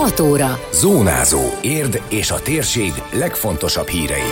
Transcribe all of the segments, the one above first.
6 óra. Zónázó. Érd és a térség legfontosabb hírei.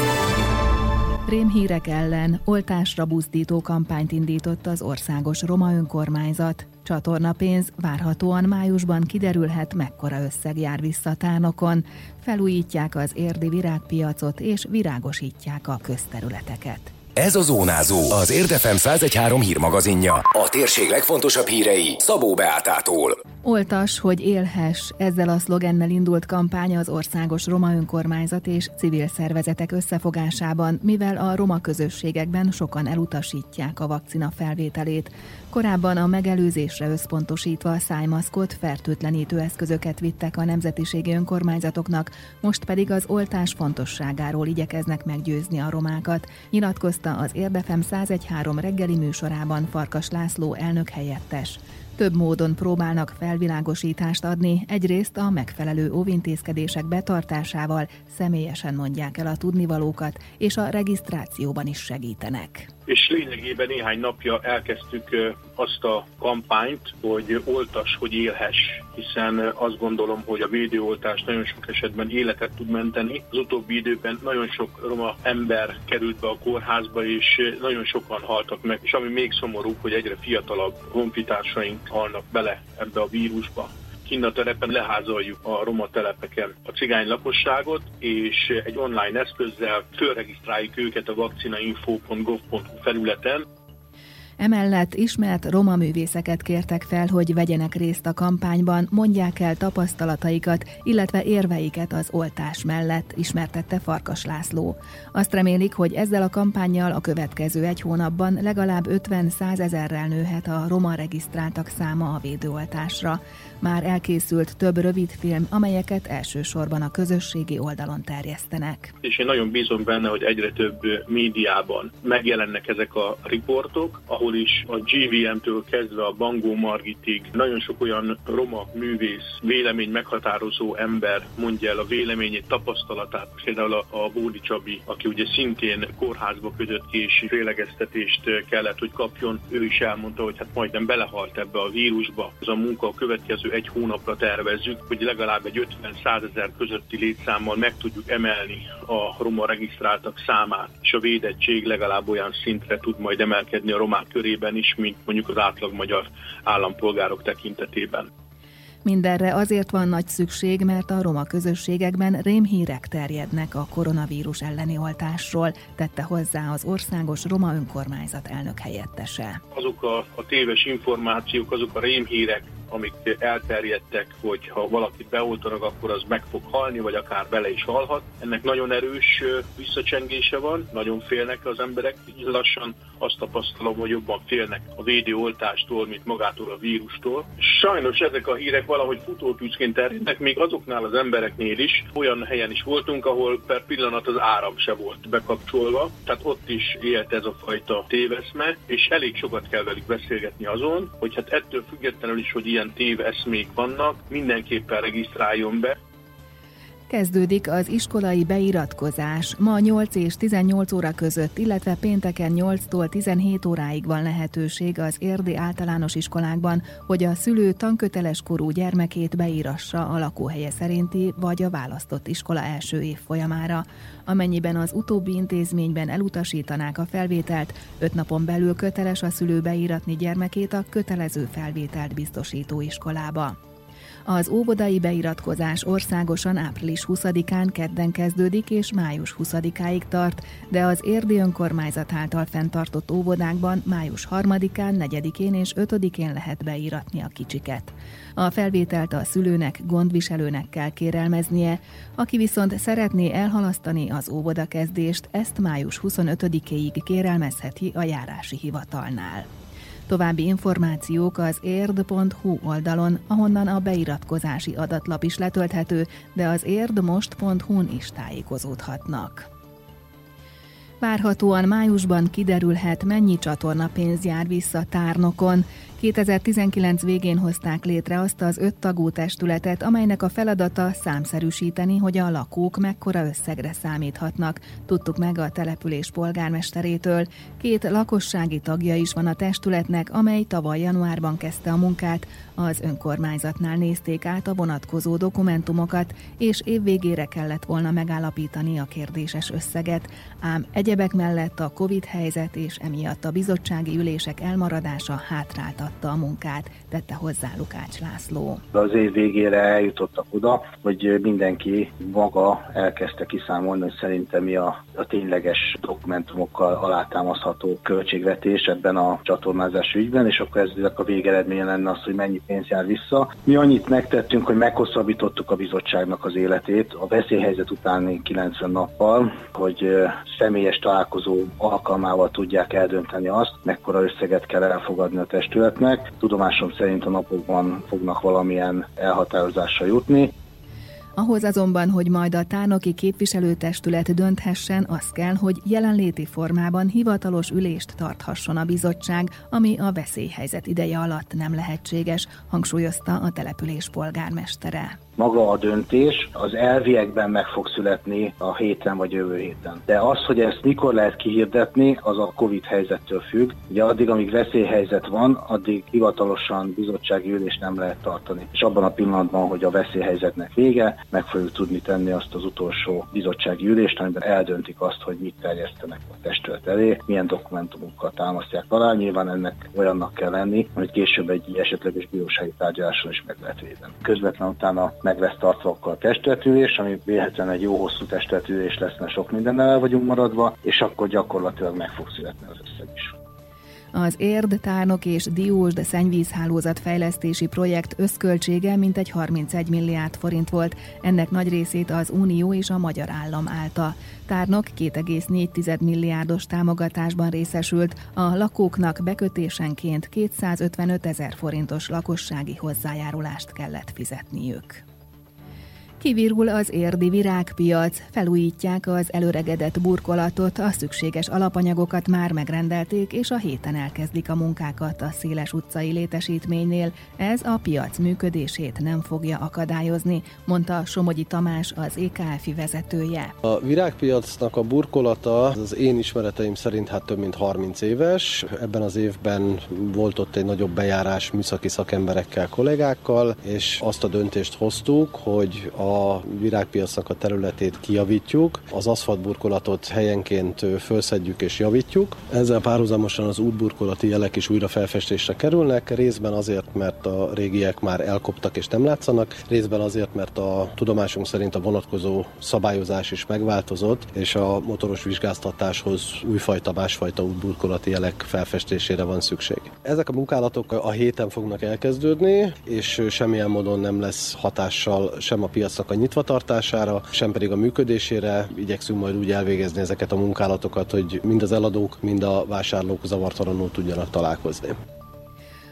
Rémhírek ellen oltásra buzdító kampányt indított az országos roma önkormányzat. Csatornapénz várhatóan májusban kiderülhet, mekkora összeg jár vissza tárnokon. Felújítják az érdi virágpiacot és virágosítják a közterületeket. Ez a Zónázó, az Érdefem 113 hírmagazinja. A térség legfontosabb hírei Szabó Beátától. Oltas, hogy élhess. Ezzel a szlogennel indult kampány az Országos Roma Önkormányzat és civil szervezetek összefogásában, mivel a roma közösségekben sokan elutasítják a vakcina felvételét. Korábban a megelőzésre összpontosítva a szájmaszkot, fertőtlenítő eszközöket vittek a nemzetiségi önkormányzatoknak, most pedig az oltás fontosságáról igyekeznek meggyőzni a romákat, nyilatkozta az Érdefem 1013 reggeli műsorában Farkas László elnök helyettes. Több módon próbálnak felvilágosítást adni, egyrészt a megfelelő óvintézkedések betartásával személyesen mondják el a tudnivalókat, és a regisztrációban is segítenek. És lényegében néhány napja elkezdtük azt a kampányt, hogy oltas, hogy élhess, hiszen azt gondolom, hogy a védőoltás nagyon sok esetben életet tud menteni. Az utóbbi időben nagyon sok roma ember került be a kórházba, és nagyon sokan haltak meg, és ami még szomorúbb, hogy egyre fiatalabb honfitársaink halnak bele ebbe a vírusba. Kinn a terepen leházoljuk a roma telepeken a cigány lakosságot, és egy online eszközzel fölregisztráljuk őket a vakcinainfo.gov.hu felületen, Emellett ismert roma művészeket kértek fel, hogy vegyenek részt a kampányban, mondják el tapasztalataikat, illetve érveiket az oltás mellett, ismertette Farkas László. Azt remélik, hogy ezzel a kampányjal a következő egy hónapban legalább 50-100 ezerrel nőhet a roma regisztráltak száma a védőoltásra. Már elkészült több rövidfilm, amelyeket elsősorban a közösségi oldalon terjesztenek. És én nagyon bízom benne, hogy egyre több médiában megjelennek ezek a riportok, ahol ahol is a GVM-től kezdve a Bangó Margitig nagyon sok olyan roma művész, vélemény meghatározó ember mondja el a véleményét, tapasztalatát. Például a, a Bódi Csabi, aki ugye szintén kórházba ködött ki és félegeztetést kellett, hogy kapjon, ő is elmondta, hogy hát majdnem belehalt ebbe a vírusba. Ez a munka a következő egy hónapra tervezzük, hogy legalább egy 50-100 ezer közötti létszámmal meg tudjuk emelni a roma regisztráltak számát, és a védettség legalább olyan szintre tud majd emelkedni a romák körében is, mint mondjuk az átlag magyar állampolgárok tekintetében. Mindenre azért van nagy szükség, mert a roma közösségekben rémhírek terjednek a koronavírus elleni oltásról, tette hozzá az Országos Roma Önkormányzat elnök helyettese. Azok a, a téves információk, azok a rémhírek, amik elterjedtek, hogy ha valakit beoltanak, akkor az meg fog halni, vagy akár bele is halhat. Ennek nagyon erős visszacsengése van, nagyon félnek az emberek, így lassan azt tapasztalom, hogy jobban félnek a védőoltástól, mint magától a vírustól. Sajnos ezek a hírek valahogy futótűzként terjednek, még azoknál az embereknél is. Olyan helyen is voltunk, ahol per pillanat az áram se volt bekapcsolva, tehát ott is élt ez a fajta téveszme, és elég sokat kell velük beszélgetni azon, hogy hát ettől függetlenül is, hogy ilyen ilyen téveszmék vannak, mindenképpen regisztráljon be, Kezdődik az iskolai beiratkozás. Ma 8 és 18 óra között, illetve pénteken 8-tól 17 óráig van lehetőség az érdi általános iskolákban, hogy a szülő tanköteles korú gyermekét beírassa a lakóhelye szerinti vagy a választott iskola első év folyamára. Amennyiben az utóbbi intézményben elutasítanák a felvételt, 5 napon belül köteles a szülő beíratni gyermekét a kötelező felvételt biztosító iskolába. Az óvodai beiratkozás országosan április 20-án kedden kezdődik és május 20-áig tart, de az érdi önkormányzat által fenntartott óvodákban május 3-án, 4-én és 5-én lehet beiratni a kicsiket. A felvételt a szülőnek, gondviselőnek kell kérelmeznie, aki viszont szeretné elhalasztani az óvodakezdést, ezt május 25-éig kérelmezheti a járási hivatalnál. További információk az érd.hu oldalon, ahonnan a beiratkozási adatlap is letölthető, de az érdmost.hu-n is tájékozódhatnak. Várhatóan májusban kiderülhet, mennyi csatornapénz jár vissza tárnokon. 2019 végén hozták létre azt az öt tagú testületet, amelynek a feladata számszerűsíteni, hogy a lakók mekkora összegre számíthatnak. Tudtuk meg a település polgármesterétől. Két lakossági tagja is van a testületnek, amely tavaly januárban kezdte a munkát. Az önkormányzatnál nézték át a vonatkozó dokumentumokat, és évvégére kellett volna megállapítani a kérdéses összeget, ám egyebek mellett a Covid helyzet és emiatt a bizottsági ülések elmaradása hátráltatta a munkát, tette hozzá Lukács László. Az év végére eljutottak oda, hogy mindenki maga elkezdte kiszámolni, hogy szerintem mi a, a tényleges dokumentumokkal alátámasztható költségvetés ebben a csatornázás ügyben, és akkor ez a végeredménye lenne az, hogy mennyi pénz jár vissza. Mi annyit megtettünk, hogy meghosszabbítottuk a bizottságnak az életét a veszélyhelyzet utáni 90 nappal, hogy személyes találkozó alkalmával tudják eldönteni azt, mekkora összeget kell elfogadni a testületnek. Tudomásom szerint a napokban fognak valamilyen elhatározásra jutni. Ahhoz azonban, hogy majd a tárnoki képviselőtestület dönthessen, az kell, hogy jelenléti formában hivatalos ülést tarthasson a bizottság, ami a veszélyhelyzet ideje alatt nem lehetséges, hangsúlyozta a település polgármestere maga a döntés az elviekben meg fog születni a héten vagy jövő héten. De az, hogy ezt mikor lehet kihirdetni, az a Covid helyzettől függ. Ugye addig, amíg veszélyhelyzet van, addig hivatalosan bizottsági ülés nem lehet tartani. És abban a pillanatban, hogy a veszélyhelyzetnek vége, meg fogjuk tudni tenni azt az utolsó bizottsági ülést, amiben eldöntik azt, hogy mit terjesztenek a testület elé, milyen dokumentumokkal támasztják alá. Nyilván ennek olyannak kell lenni, hogy később egy esetleges bírósági tárgyaláson is meg lehet védeni. Közvetlen utána meg lesz a testületülés, ami véletlenül egy jó hosszú testületülés lesz, mert sok mindennel el vagyunk maradva, és akkor gyakorlatilag meg fog születni az összeg is. Az Érd, Tárnok és Diósd szennyvízhálózat fejlesztési projekt összköltsége mintegy 31 milliárd forint volt, ennek nagy részét az Unió és a magyar állam állta. Tárnok 2,4 milliárdos támogatásban részesült, a lakóknak bekötésenként 255 ezer forintos lakossági hozzájárulást kellett fizetniük. Kivirul az érdi virágpiac, felújítják az előregedett burkolatot, a szükséges alapanyagokat már megrendelték, és a héten elkezdik a munkákat a Széles utcai létesítménynél. Ez a piac működését nem fogja akadályozni, mondta Somogyi Tamás, az EKF-i vezetője. A virágpiacnak a burkolata az én ismereteim szerint hát több mint 30 éves. Ebben az évben volt ott egy nagyobb bejárás műszaki szakemberekkel, kollégákkal, és azt a döntést hoztuk, hogy a a virágpiacnak a területét kijavítjuk, az aszfaltburkolatot helyenként felszedjük és javítjuk. Ezzel párhuzamosan az útburkolati jelek is újra felfestésre kerülnek, részben azért, mert a régiek már elkoptak és nem látszanak, részben azért, mert a tudomásunk szerint a vonatkozó szabályozás is megváltozott, és a motoros vizsgáztatáshoz újfajta, másfajta útburkolati jelek felfestésére van szükség. Ezek a munkálatok a héten fognak elkezdődni, és semmilyen módon nem lesz hatással sem a piac piacnak a nyitvatartására, sem pedig a működésére. Igyekszünk majd úgy elvégezni ezeket a munkálatokat, hogy mind az eladók, mind a vásárlók zavartalanul tudjanak találkozni.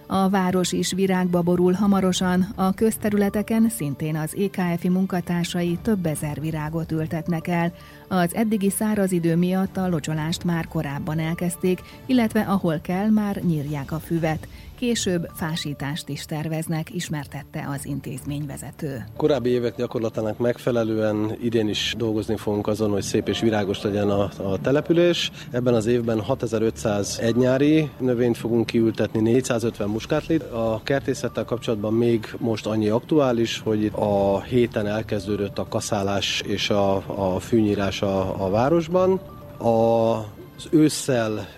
A város is virágba borul hamarosan, a közterületeken szintén az EKF-i munkatársai több ezer virágot ültetnek el. Az eddigi száraz idő miatt a locsolást már korábban elkezdték, illetve ahol kell, már nyírják a füvet. Később fásítást is terveznek, ismertette az intézményvezető. Korábbi évek gyakorlatának megfelelően idén is dolgozni fogunk azon, hogy szép és virágos legyen a, a település. Ebben az évben 6500 egynyári növényt fogunk kiültetni, 450 muskátlit. A kertészettel kapcsolatban még most annyi aktuális, hogy a héten elkezdődött a kaszálás és a, a fűnyírás a, a városban. A az ősszel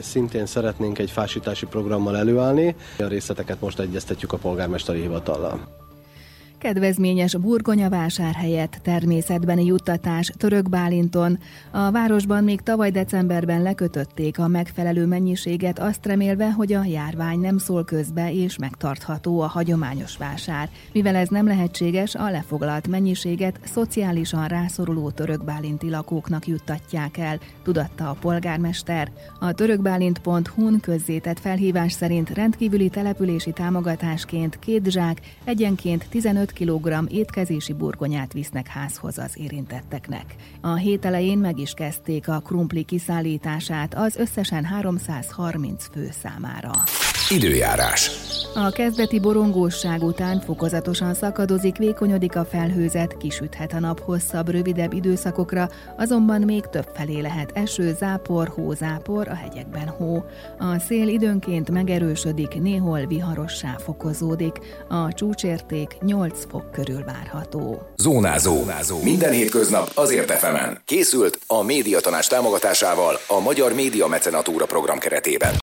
szintén szeretnénk egy fásítási programmal előállni. A részleteket most egyeztetjük a polgármesteri hivatallal. Kedvezményes burgonyavásár helyett természetbeni juttatás Török Bálinton. A városban még tavaly decemberben lekötötték a megfelelő mennyiséget, azt remélve, hogy a járvány nem szól közbe és megtartható a hagyományos vásár. Mivel ez nem lehetséges, a lefoglalt mennyiséget szociálisan rászoruló törökbálinti lakóknak juttatják el, tudatta a polgármester. A törökbálint.hu-n közzétett felhívás szerint rendkívüli települési támogatásként két zsák egyenként 15 kg étkezési burgonyát visznek házhoz az érintetteknek. A hét elején meg is kezdték a krumpli kiszállítását az összesen 330 fő számára. Időjárás. A kezdeti borongósság után fokozatosan szakadozik, vékonyodik a felhőzet, kisüthet a nap hosszabb, rövidebb időszakokra, azonban még több felé lehet eső, zápor, hózápor, a hegyekben hó. A szél időnként megerősödik, néhol viharossá fokozódik. A csúcsérték 8 fok körül várható. Zónázó. Zónázó. Minden hétköznap azért efemen. Készült a médiatanás támogatásával a Magyar Média Mecenatúra program keretében.